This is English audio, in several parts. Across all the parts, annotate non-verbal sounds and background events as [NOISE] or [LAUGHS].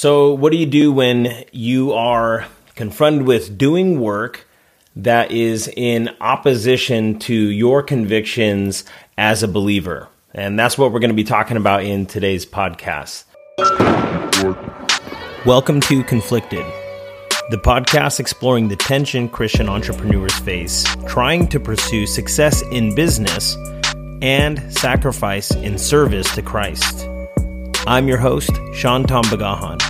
So, what do you do when you are confronted with doing work that is in opposition to your convictions as a believer? And that's what we're going to be talking about in today's podcast. Welcome to Conflicted, the podcast exploring the tension Christian entrepreneurs face trying to pursue success in business and sacrifice in service to Christ. I'm your host, Sean Tambagahan,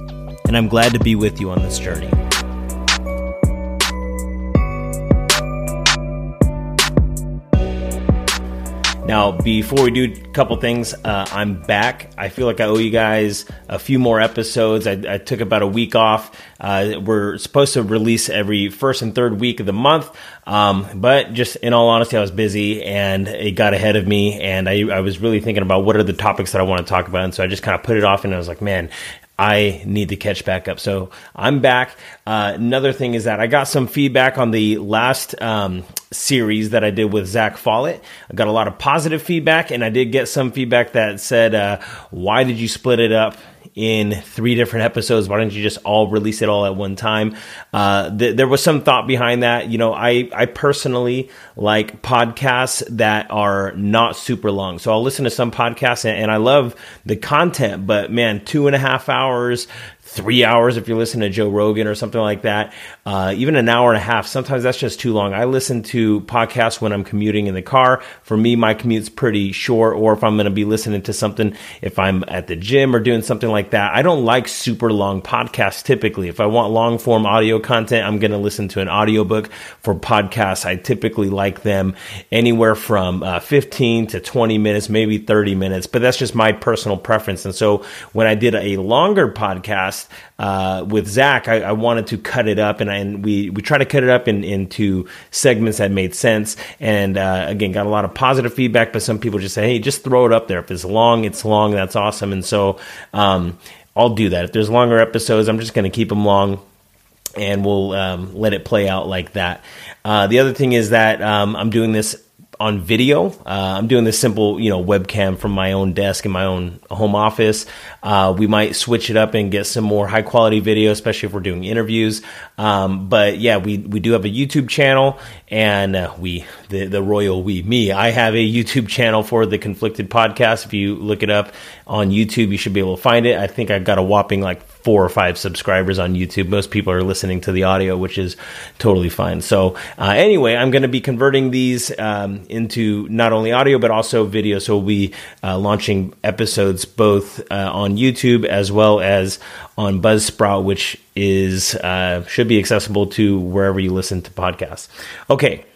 and I'm glad to be with you on this journey. Now, before we do a couple things, uh, I'm back. I feel like I owe you guys a few more episodes. I, I took about a week off. Uh, we're supposed to release every first and third week of the month, um, but just in all honesty, I was busy and it got ahead of me. And I, I was really thinking about what are the topics that I want to talk about. And so I just kind of put it off and I was like, man, I need to catch back up. So I'm back. Uh, another thing is that I got some feedback on the last um, series that I did with Zach Follett. I got a lot of positive feedback, and I did get some feedback that said, uh, "Why did you split it up?" In three different episodes. Why don't you just all release it all at one time? Uh, th- there was some thought behind that. You know, I, I personally like podcasts that are not super long. So I'll listen to some podcasts and, and I love the content, but man, two and a half hours, three hours if you're listening to Joe Rogan or something like that. Uh, even an hour and a half. Sometimes that's just too long. I listen to podcasts when I'm commuting in the car. For me, my commute's pretty short, or if I'm going to be listening to something, if I'm at the gym or doing something like that. I don't like super long podcasts typically. If I want long form audio content, I'm going to listen to an audiobook. For podcasts, I typically like them anywhere from uh, 15 to 20 minutes, maybe 30 minutes, but that's just my personal preference. And so when I did a longer podcast, podcast uh, with Zach, I, I, wanted to cut it up, and, I, and we we try to cut it up in, into segments that made sense. And uh, again, got a lot of positive feedback, but some people just say, "Hey, just throw it up there. If it's long, it's long. That's awesome." And so um, I'll do that. If there's longer episodes, I'm just going to keep them long and we'll um, let it play out like that. Uh, the other thing is that um, I'm doing this on video. Uh, I'm doing this simple, you know, webcam from my own desk in my own home office. Uh, we might switch it up and get some more high quality video, especially if we're doing interviews. Um, but yeah, we we do have a YouTube channel, and uh, we the the royal we me I have a YouTube channel for the Conflicted Podcast. If you look it up on YouTube, you should be able to find it. I think I've got a whopping like four or five subscribers on YouTube. Most people are listening to the audio, which is totally fine. So uh, anyway, I'm going to be converting these um, into not only audio but also video. So we'll be uh, launching episodes both uh, on YouTube as well as on Buzzsprout, which is uh, should be accessible to wherever you listen to podcasts. Okay,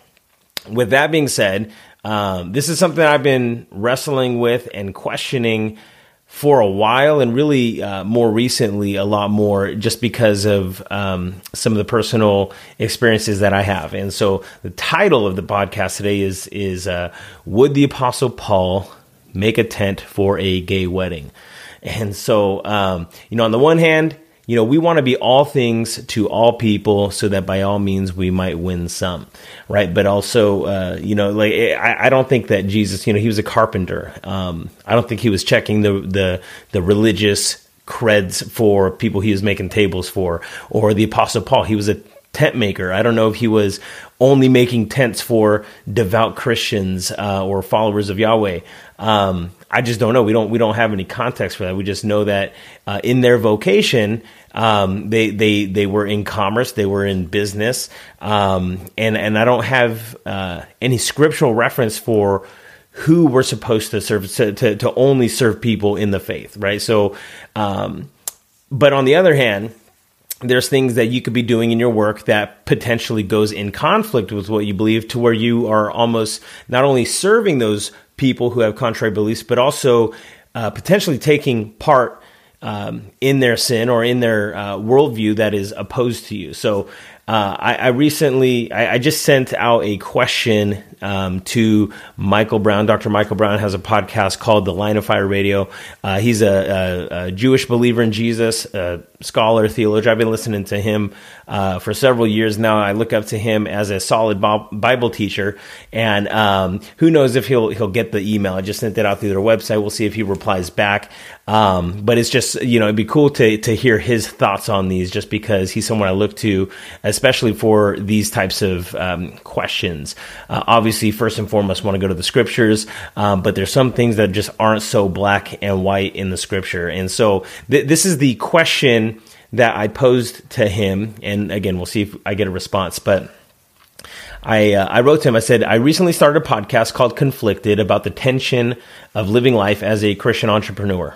with that being said. Um, this is something I've been wrestling with and questioning for a while and really uh, more recently a lot more just because of um, some of the personal experiences that I have. And so the title of the podcast today is is uh, Would the Apostle Paul make a tent for a gay wedding? And so um, you know on the one hand you know, we want to be all things to all people so that by all means we might win some, right? But also, uh, you know, like I, I, don't think that Jesus, you know, he was a carpenter. Um, I don't think he was checking the the the religious creds for people he was making tables for, or the Apostle Paul. He was a tent maker. I don't know if he was only making tents for devout Christians uh, or followers of Yahweh. Um, I just don't know. We don't we don't have any context for that. We just know that uh, in their vocation, um, they they they were in commerce, they were in business, um, and and I don't have uh, any scriptural reference for who we're supposed to serve to, to, to only serve people in the faith, right? So, um, but on the other hand there's things that you could be doing in your work that potentially goes in conflict with what you believe to where you are almost not only serving those people who have contrary beliefs, but also uh, potentially taking part um, in their sin or in their uh, worldview that is opposed to you. So uh, I, I, recently, I, I, just sent out a question um, to Michael Brown. Dr. Michael Brown has a podcast called The Line of Fire Radio. Uh, he's a, a, a, Jewish believer in Jesus, scholar, theologian. I've been listening to him uh, for several years now. I look up to him as a solid Bible teacher, and um, who knows if he'll he'll get the email. I just sent it out through their website. We'll see if he replies back. Um, but it's just you know it'd be cool to to hear his thoughts on these, just because he's someone I look to, especially for these types of um, questions. Uh, obviously, first and foremost, want to go to the scriptures, um, but there's some things that just aren't so black and white in the scripture, and so th- this is the question that I posed to him, and again, we'll see if I get a response, but. I, uh, I wrote to him. I said, I recently started a podcast called Conflicted about the tension of living life as a Christian entrepreneur.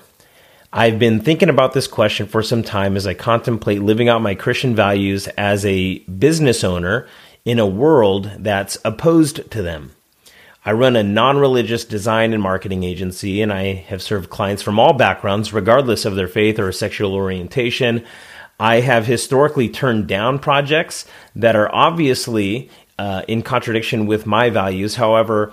I've been thinking about this question for some time as I contemplate living out my Christian values as a business owner in a world that's opposed to them. I run a non religious design and marketing agency, and I have served clients from all backgrounds, regardless of their faith or sexual orientation. I have historically turned down projects that are obviously uh, in contradiction with my values. However,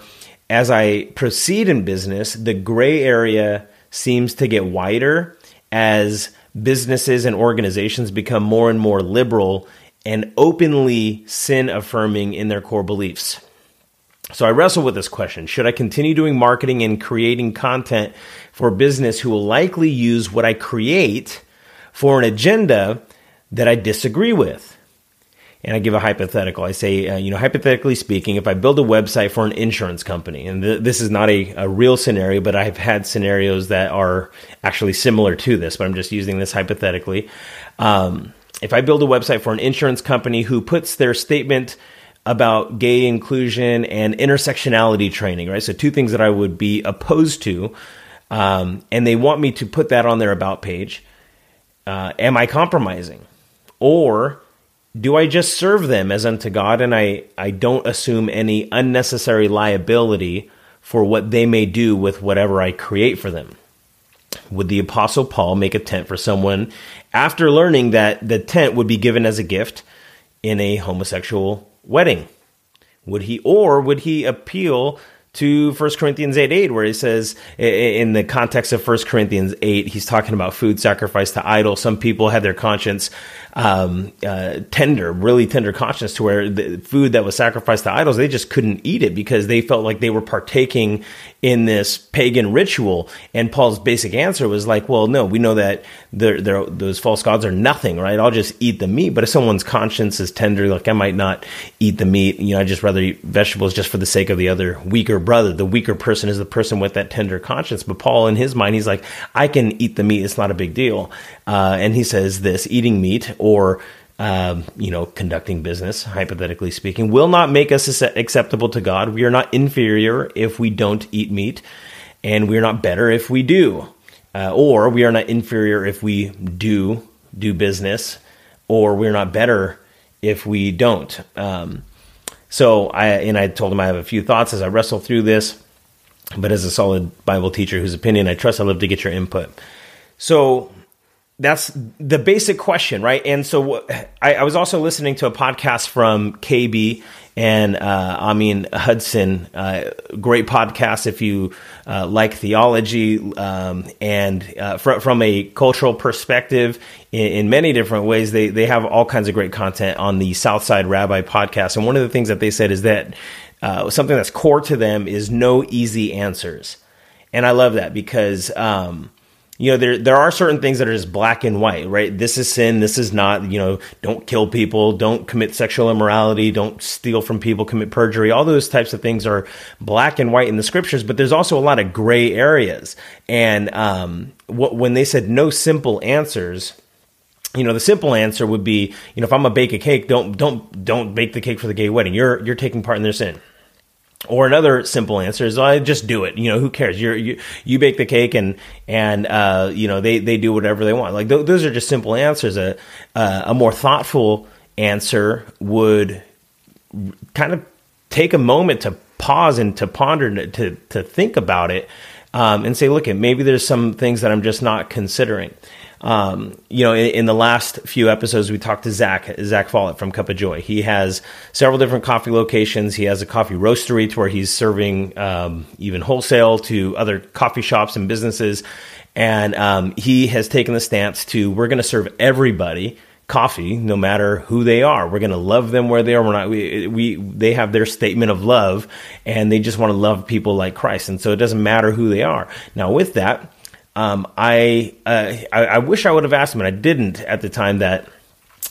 as I proceed in business, the gray area seems to get wider as businesses and organizations become more and more liberal and openly sin affirming in their core beliefs. So I wrestle with this question Should I continue doing marketing and creating content for business who will likely use what I create for an agenda that I disagree with? and I give a hypothetical. I say, uh, you know, hypothetically speaking, if I build a website for an insurance company, and th- this is not a, a real scenario, but I've had scenarios that are actually similar to this, but I'm just using this hypothetically. Um, if I build a website for an insurance company who puts their statement about gay inclusion and intersectionality training, right? So, two things that I would be opposed to, um, and they want me to put that on their about page. Uh, am I compromising? Or do I just serve them as unto God and I, I don't assume any unnecessary liability for what they may do with whatever I create for them? Would the Apostle Paul make a tent for someone after learning that the tent would be given as a gift in a homosexual wedding? Would he, or would he appeal to 1 Corinthians 8 8, where he says, in the context of 1 Corinthians 8, he's talking about food sacrificed to idols. Some people had their conscience um, uh, tender, really tender conscience to where the food that was sacrificed to idols, they just couldn't eat it because they felt like they were partaking in this pagan ritual. And Paul's basic answer was like, well, no, we know that they're, they're, those false gods are nothing, right? I'll just eat the meat. But if someone's conscience is tender, like I might not eat the meat, you know, I'd just rather eat vegetables just for the sake of the other weaker brother. The weaker person is the person with that tender conscience. But Paul, in his mind, he's like, I can eat the meat. It's not a big deal. Uh, and he says this eating meat or um, you know, conducting business, hypothetically speaking, will not make us acceptable to God. We are not inferior if we don't eat meat, and we are not better if we do. Uh, or we are not inferior if we do do business, or we're not better if we don't. Um, so I and I told him I have a few thoughts as I wrestle through this, but as a solid Bible teacher whose opinion I trust, I love to get your input. So that's the basic question, right? And so I, I, was also listening to a podcast from KB and uh, Amin Hudson. Uh, great podcast if you uh, like theology um, and uh, fr- from a cultural perspective in, in, many different ways. They they have all kinds of great content on the Southside Rabbi podcast. And one of the things that they said is that uh, something that's core to them is no easy answers. And I love that because. Um, you know there there are certain things that are just black and white right? This is sin this is not you know don't kill people don't commit sexual immorality don't steal from people commit perjury. All those types of things are black and white in the scriptures but there's also a lot of gray areas. And um, what, when they said no simple answers you know the simple answer would be you know if i'm gonna bake a cake don't don't don't bake the cake for the gay wedding. You're you're taking part in their sin or another simple answer is, I just do it. You know, who cares? You're, you you bake the cake and and uh, you know they they do whatever they want. Like th- those are just simple answers. A uh, a more thoughtful answer would kind of take a moment to pause and to ponder to to think about it um, and say, look, maybe there's some things that I'm just not considering. Um, you know, in, in, the last few episodes, we talked to Zach, Zach Follett from Cup of Joy. He has several different coffee locations. He has a coffee roastery to where he's serving um, even wholesale to other coffee shops and businesses. And um, he has taken the stance to we're going to serve everybody coffee, no matter who they are. We're going to love them where they are. We're not. We, we they have their statement of love, and they just want to love people like Christ. And so it doesn't matter who they are. Now, with that, um, I, uh, I, I wish I would have asked him, and I didn't at the time. That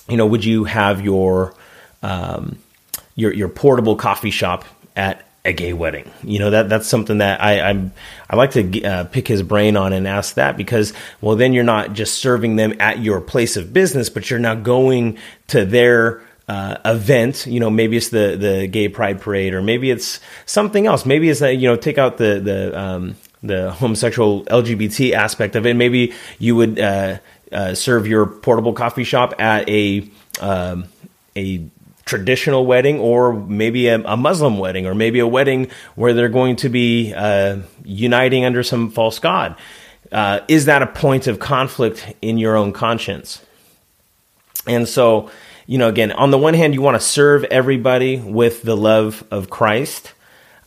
you know, would you have your um, your your portable coffee shop at a gay wedding. You know that that's something that I I'm, I like to uh, pick his brain on and ask that because well then you're not just serving them at your place of business, but you're now going to their uh, event. You know maybe it's the the gay pride parade or maybe it's something else. Maybe it's that you know take out the the um, the homosexual LGBT aspect of it. Maybe you would uh, uh serve your portable coffee shop at a um, a traditional wedding or maybe a, a, Muslim wedding or maybe a wedding where they're going to be uh, uniting under some false god. Uh, is that a point of conflict in your own conscience? And so, you know, again, on the one hand, you want to serve everybody with the love of Christ.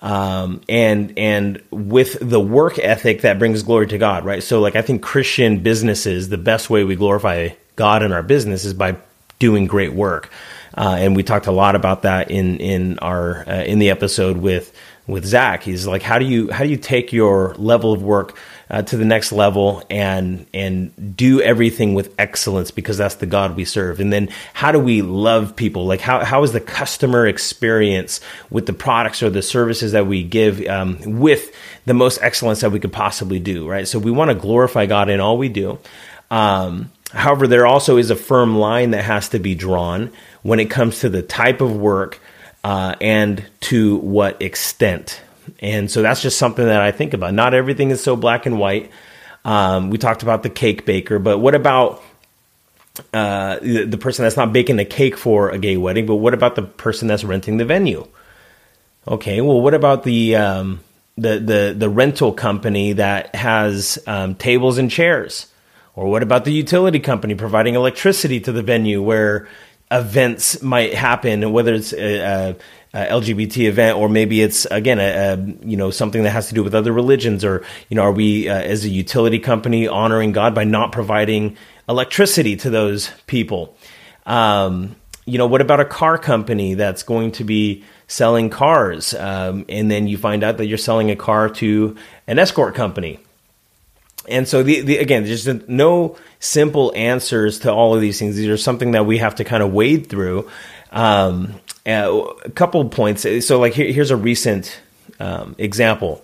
Um, and and with the work ethic that brings glory to God, right? So, like I think Christian businesses, the best way we glorify God in our business is by doing great work. Uh, and we talked a lot about that in in our uh, in the episode with with Zach. He's like, how do you how do you take your level of work uh, to the next level and and do everything with excellence because that's the God we serve. And then how do we love people? Like how how is the customer experience with the products or the services that we give um, with the most excellence that we could possibly do? Right. So we want to glorify God in all we do. Um, however, there also is a firm line that has to be drawn when it comes to the type of work uh, and to what extent. And so that's just something that I think about. Not everything is so black and white. Um, we talked about the cake baker, but what about uh, the, person that's not baking the cake for a gay wedding? But what about the person that's renting the venue? Okay, well, what about the um, the the the rental company that has um, tables and chairs? Or what about the utility company providing electricity to the venue where events might happen, whether it's a, a, LGBT event or maybe it's again a, a, you know something that has to do with other religions, or you know, are we uh, as a utility company honoring God by not providing electricity to those people? Um, you know, what about a car company that's going to be selling cars, um, and then you find out that you're selling a car to an escort company? And so, the, the, again, there's no simple answers to all of these things. These are something that we have to kind of wade through. Um, a couple points. So, like, here, here's a recent um, example.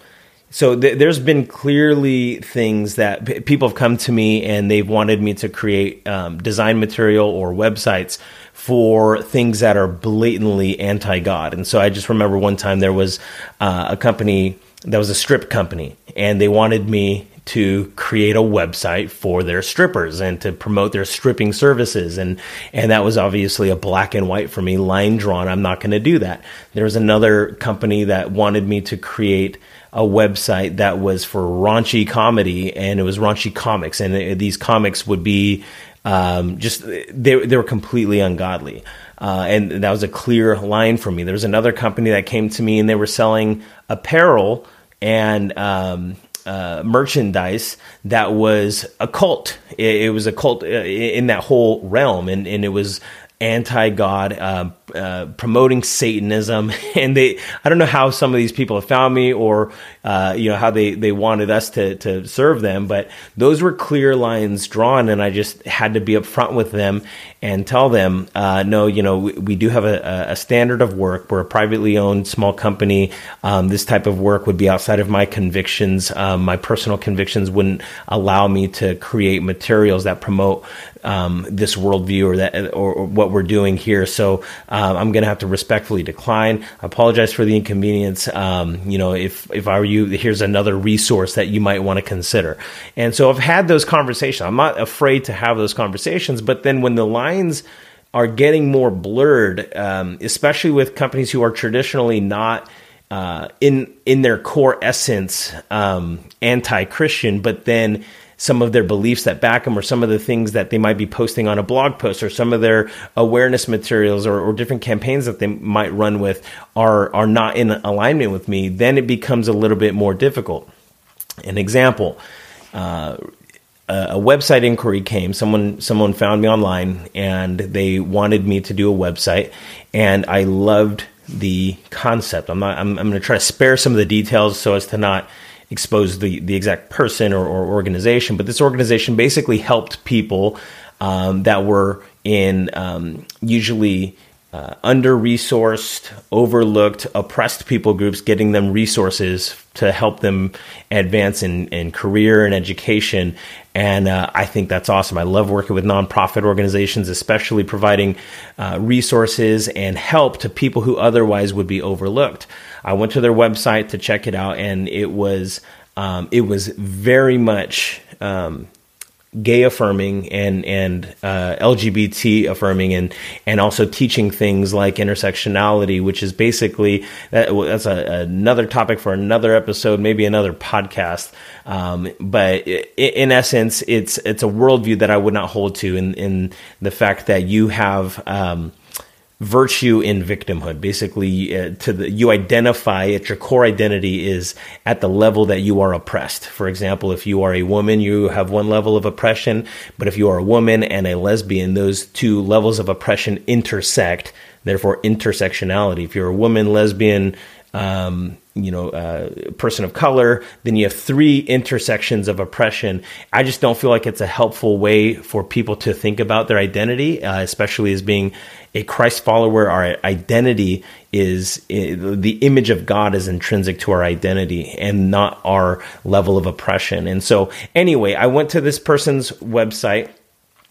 So, th- there's been clearly things that p- people have come to me and they've wanted me to create um, design material or websites for things that are blatantly anti God. And so, I just remember one time there was uh, a company that was a strip company, and they wanted me to create a website for their strippers and to promote their stripping services. And and that was obviously a black and white for me line drawn. I'm not going to do that. There was another company that wanted me to create a website that was for raunchy comedy and it was raunchy comics. And these comics would be um, just they they were completely ungodly. Uh, and that was a clear line for me. There was another company that came to me and they were selling apparel. And um, uh, merchandise that was a cult. It, it was a cult uh, in that whole realm, and, and it was anti God, uh, uh, promoting Satanism, [LAUGHS] and they I don't know how some of these people have found me or uh, you know how they they wanted us to to serve them, but those were clear lines drawn, and I just had to be upfront with them and tell them, uh, no, you know we, we do have a, a, standard of work. We're a privately owned small company. Um, this type of work would be outside of my convictions. Um, my personal convictions wouldn't allow me to create materials that promote um, this worldview or that or, or, what we're doing here. So um, I'm going to have to respectfully decline. I apologize for the inconvenience. Um, you know, if if I were you, here's another resource that you might want to consider. And so I've had those conversations. I'm not afraid to have those conversations. But then when the lines are getting more blurred, um, especially with companies who are traditionally not uh, in in their core essence um, anti-Christian, but then some of their beliefs that back them or some of the things that they might be posting on a blog post or some of their awareness materials or, or different campaigns that they might run with are, are not in alignment with me, then it becomes a little bit more difficult. An example, uh, a website inquiry came. Someone someone found me online and they wanted me to do a website, and I loved the concept. I'm not. I'm, I'm going to try to spare some of the details so as to not expose the the exact person or, or organization. But this organization basically helped people um, that were in um, usually uh, under resourced, overlooked, oppressed people groups, getting them resources to help them advance in, in career and education. And uh, I think that's awesome. I love working with nonprofit organizations, especially providing uh, resources and help to people who otherwise would be overlooked. I went to their website to check it out, and it was um, it was very much um, gay affirming and and uh, LGBT affirming and and also teaching things like intersectionality, which is basically that, that's a, another topic for another episode, maybe another podcast. Um, but in essence, it's it's a worldview that I would not hold to in in the fact that you have. Um, virtue in victimhood. Basically, uh, to the, you identify at your core identity is at the level that you are oppressed. For example, if you are a woman, you have one level of oppression, but if you are a woman and a lesbian, those two levels of oppression intersect. Therefore, intersectionality. If you're a woman, lesbian, um, you know, uh, person of color, then you have three intersections of oppression. I just don't feel like it's a helpful way for people to think about their identity, uh, especially as being a Christ follower, our identity is the image of God is intrinsic to our identity and not our level of oppression. And so, anyway, I went to this person's website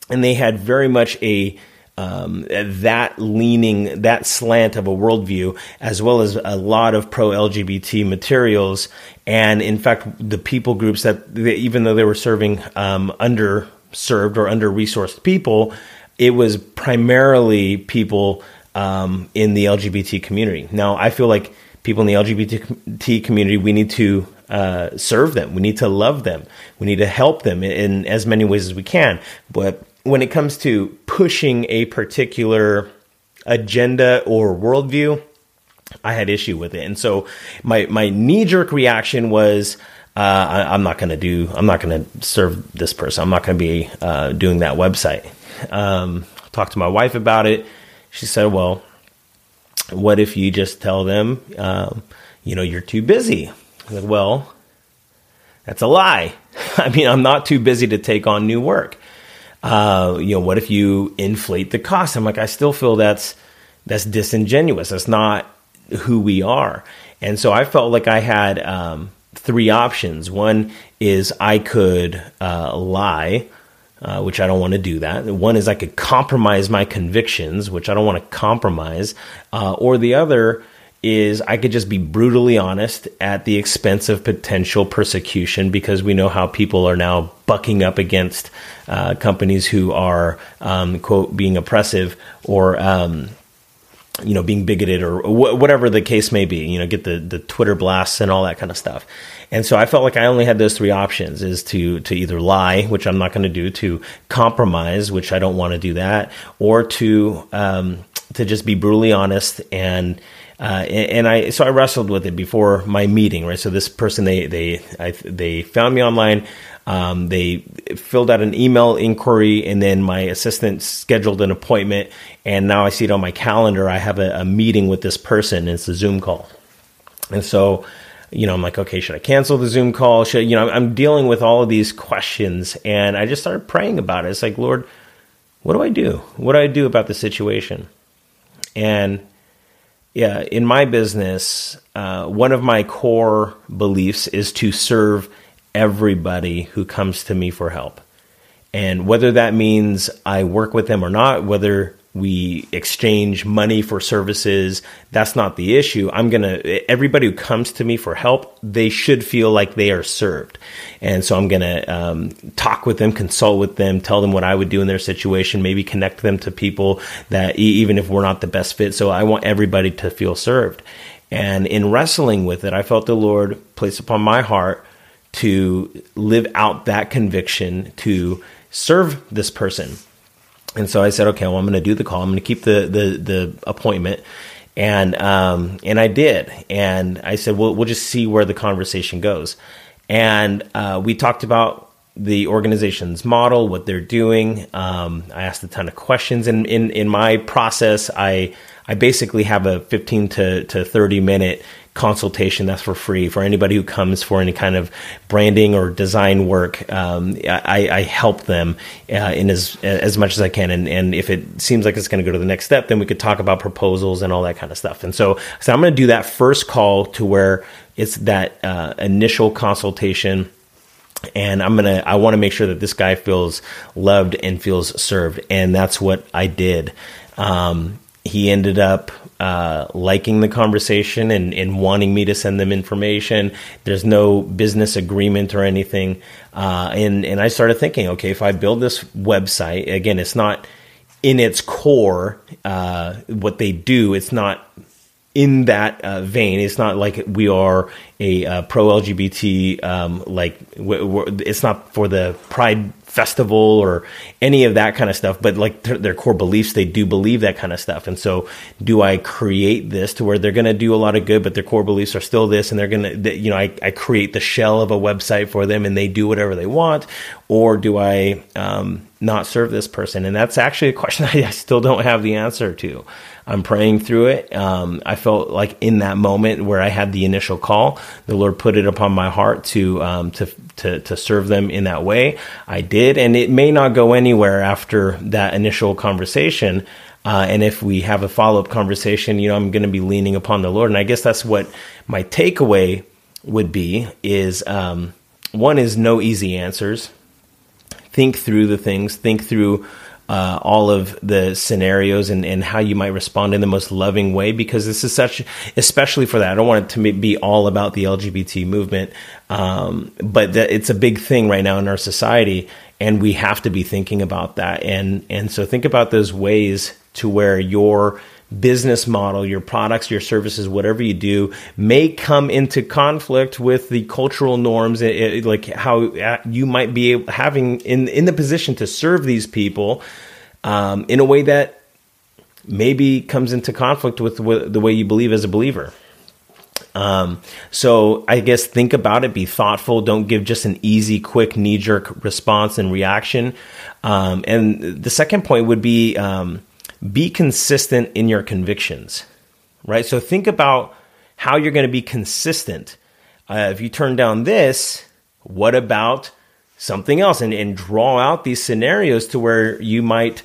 and they had very much a um, that leaning, that slant of a worldview, as well as a lot of pro LGBT materials. And in fact, the people groups that, they, even though they were serving um, underserved or under resourced people, it was primarily people um, in the LGBT community. Now, I feel like people in the LGBT community, we need to uh, serve them. We need to love them. We need to help them in, in as many ways as we can. But when it comes to pushing a particular agenda or worldview, I had issue with it. And so my, my knee jerk reaction was, uh, I, am not going to do, I'm not going to serve this person. I'm not going to be uh, doing that website. Um, talked to my wife about it. She said, "Well, what if you just tell them, um, you know, you're too busy?" I said, "Well, that's a lie. [LAUGHS] I mean, I'm not too busy to take on new work. Uh, you know, what if you inflate the cost?" I'm like, I still feel that's that's disingenuous. That's not who we are. And so I felt like I had um, three options. One is I could uh, lie uh, which I don't want to do that. One is I could compromise my convictions, which I don't want to compromise. Uh, or the other is I could just be brutally honest at the expense of potential persecution because we know how people are now bucking up against uh, companies who are, um, quote, being oppressive or, um, you know, being bigoted or wh- whatever the case may be, you know, get the, the Twitter blasts and all that kind of stuff. And so I felt like I only had those three options is to, to either lie, which I'm not going to do, to compromise, which I don't want to do that, or to, um, to just be brutally honest and, uh, and, I so I wrestled with it before my meeting, right? So this person they they I, they found me online. Um, they filled out an email inquiry, and then my assistant scheduled an appointment. And now I see it on my calendar. I have a, a meeting with this person. it's a Zoom call, and so you know, I'm like, okay, should I cancel the Zoom call? Should you know, I'm dealing with all of these questions, and I just started praying about it. It's like, Lord, what do I do? What do I do about the situation? And yeah, in my business, uh, one of my core beliefs is to serve everybody who comes to me for help. And whether that means I work with them or not, whether we exchange money for services. That's not the issue. I'm going to, everybody who comes to me for help, they should feel like they are served. And so I'm going to um, talk with them, consult with them, tell them what I would do in their situation, maybe connect them to people that even if we're not the best fit. So I want everybody to feel served. And in wrestling with it, I felt the Lord place upon my heart to live out that conviction to serve this person. And so I said, okay, well, I'm going to do the call. I'm going to keep the, the, the appointment. And, um, and I did. And I said, well, we'll just see where the conversation goes. And, uh, we talked about the organization's model, what they're doing. Um, I asked a ton of questions, and in in my process, I I basically have a 15 to, to 30 minute consultation that's for free for anybody who comes for any kind of branding or design work. Um, I, I, help them uh, in as as much as I can, and, and if it seems like it's going to go to the next step, then we could talk about proposals and all that kind of stuff. And so, so I'm going to do that first call to where it's that uh, initial consultation and I'm gonna I want to make sure that this guy feels loved and feels served, and that's what I did. Um, he ended up uh, liking the conversation and, and, wanting me to send them information. There's no business agreement or anything, uh, and and I started thinking, okay, if I build this website again, it's not in its core uh, what they do. It's not in that uh, vein. It's not like we are a uh, pro LGBT, um, like it's not for the Pride Festival or any of that kind of stuff, but like th- their core beliefs, they do believe that kind of stuff. And so, do I create this to where they're going to do a lot of good, but their core beliefs are still this, and they're going to, you know, I, I create the shell of a website for them and they do whatever they want, or do I um, not serve this person? And that's actually a question [LAUGHS] I still don't have the answer to. I'm praying through it. Um, I felt like in that moment where I had the initial call, the Lord put it upon my heart to um, to, to to serve them in that way. I did, and it may not go anywhere after that initial conversation. Uh, and if we have a follow up conversation, you know, I'm going to be leaning upon the Lord. And I guess that's what my takeaway would be: is um, one is no easy answers. Think through the things. Think through uh, all of the scenarios and, and how you might respond in the most loving way because this is such, especially for that. I don't want it to be all about the LGBT movement, um, but it's a big thing right now in our society, and we have to be thinking about that. And and so think about those ways to where your business model, your products, your services, whatever you do, may come into conflict with the cultural norms, it, it, like how uh, you might be having in in the position to serve these people um, in a way that maybe comes into conflict with, with the way you believe as a believer. Um, so I guess think about it, be thoughtful. Don't give just an easy, quick, knee jerk response and reaction. Um, and the second point would be um, be consistent in your convictions, right? So think about how you're going to be consistent. Uh, if you turn down this, what about something else? And, and draw out these scenarios to where you might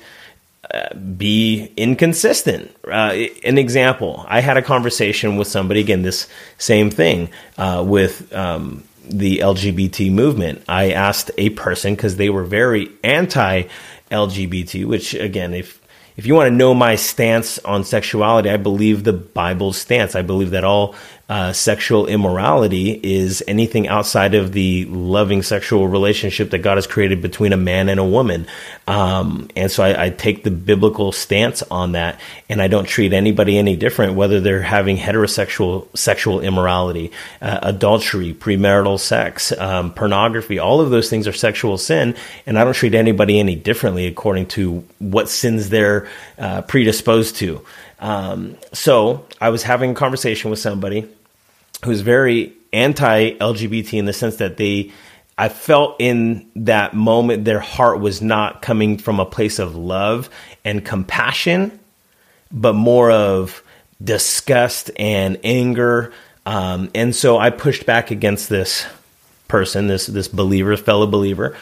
uh, be inconsistent. Uh, an example I had a conversation with somebody, again, this same thing uh, with um, the LGBT movement. I asked a person because they were very anti LGBT, which, again, if if you want to know my stance on sexuality, I believe the Bible's stance. I believe that all uh, sexual immorality is anything outside of the loving sexual relationship that God has created between a man and a woman. Um, and so I, I, take the biblical stance on that, and I don't treat anybody any different, whether they're having heterosexual sexual immorality, uh, adultery, premarital sex, um, pornography. All of those things are sexual sin, and I don't treat anybody any differently according to what sins they're uh, predisposed to. Um, so I was having a conversation with somebody who's very anti LGBT in the sense that they, I felt in that moment their heart was not coming from a place of love and compassion, but more of disgust and anger. Um, and so I pushed back against this person, this this believer, fellow believer,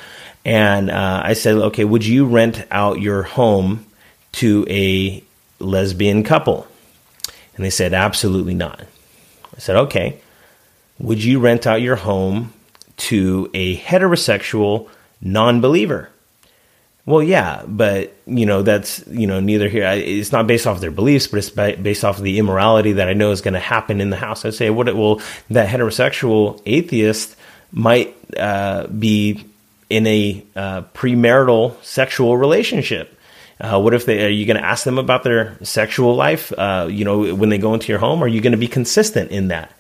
and uh, I said, "Okay, would you rent out your home to a lesbian couple?" And they said, "Absolutely not." I said, okay, would you rent out your home to a heterosexual non believer? Well, yeah, but you know that's you know neither here. It's not based off their beliefs, but it's based off of the immorality that I know is going to happen in the house. I say, what? It, well, that heterosexual atheist might uh, be in a uh, premarital sexual relationship. Uh, what if they are you going to ask them about their sexual life? Uh, you know, when they go into your home, are you going to be consistent in that?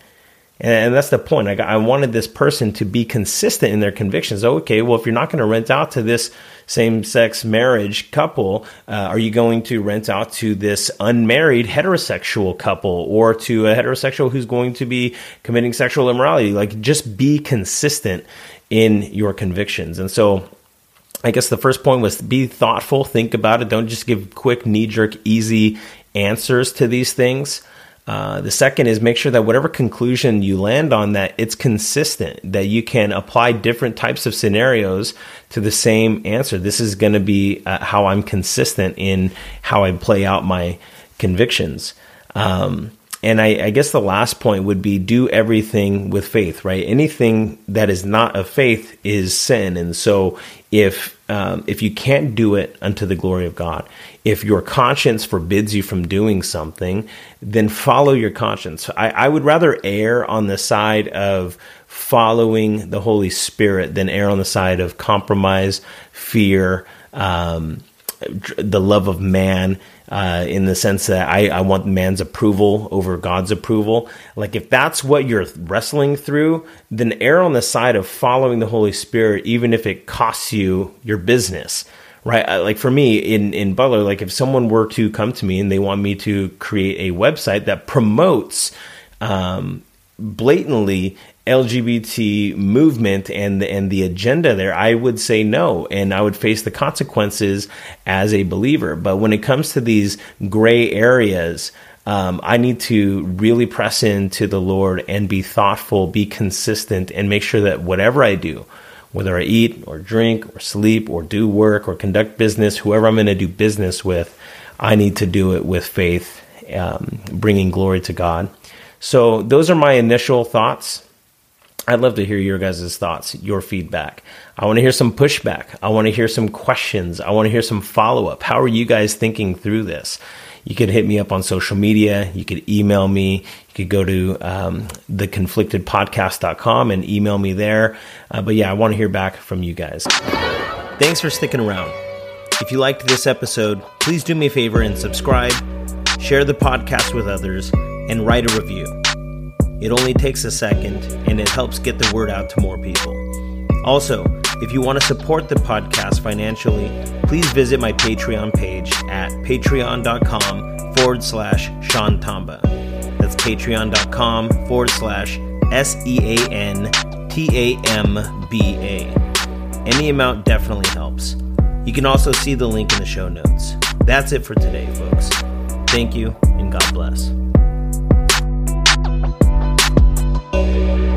And that's the point. I, I wanted this person to be consistent in their convictions. Okay, well, if you're not going to rent out to this same sex marriage couple, uh, are you going to rent out to this unmarried heterosexual couple or to a heterosexual who's going to be committing sexual immorality? Like, just be consistent in your convictions. And so, I guess the first point was be thoughtful, think about it. Don't just give quick, knee jerk, easy answers to these things. Uh, the second is make sure that whatever conclusion you land on that it's consistent that you can apply different types of scenarios to the same answer this is going to be uh, how i'm consistent in how i play out my convictions um, and I, I, guess the last point would be do everything with faith, right? Anything that is not of faith is sin. And so if um, if you can't do it unto the glory of God, if your conscience forbids you from doing something, then follow your conscience. I, I would rather err on the side of following the Holy Spirit than err on the side of compromise, fear, um, the love of man uh, in the sense that I, I want man's approval over God's approval. Like, if that's what you're wrestling through, then err on the side of following the Holy Spirit, even if it costs you your business. Right, uh, like for me in in Butler, like if someone were to come to me and they want me to create a website that promotes um, blatantly LGBT movement and and the agenda there, I would say no, and I would face the consequences as a believer. But when it comes to these gray areas, um, I need to really press into the Lord and be thoughtful, be consistent, and make sure that whatever I do, whether I eat or drink or sleep or do work or conduct business, whoever I'm going to do business with, I need to do it with faith, um, bringing glory to God. So, those are my initial thoughts. I'd love to hear your guys' thoughts, your feedback. I want to hear some pushback. I want to hear some questions. I want to hear some follow up. How are you guys thinking through this? You could hit me up on social media. You could email me. You could go to um, theconflictedpodcast.com and email me there. Uh, but yeah, I want to hear back from you guys. Thanks for sticking around. If you liked this episode, please do me a favor and subscribe, share the podcast with others, and write a review. It only takes a second and it helps get the word out to more people. Also, if you want to support the podcast financially, please visit my Patreon page at patreon.com forward slash Sean Tamba. That's patreon.com forward slash S E A N T A M B A. Any amount definitely helps. You can also see the link in the show notes. That's it for today, folks. Thank you, and God bless. Thank you.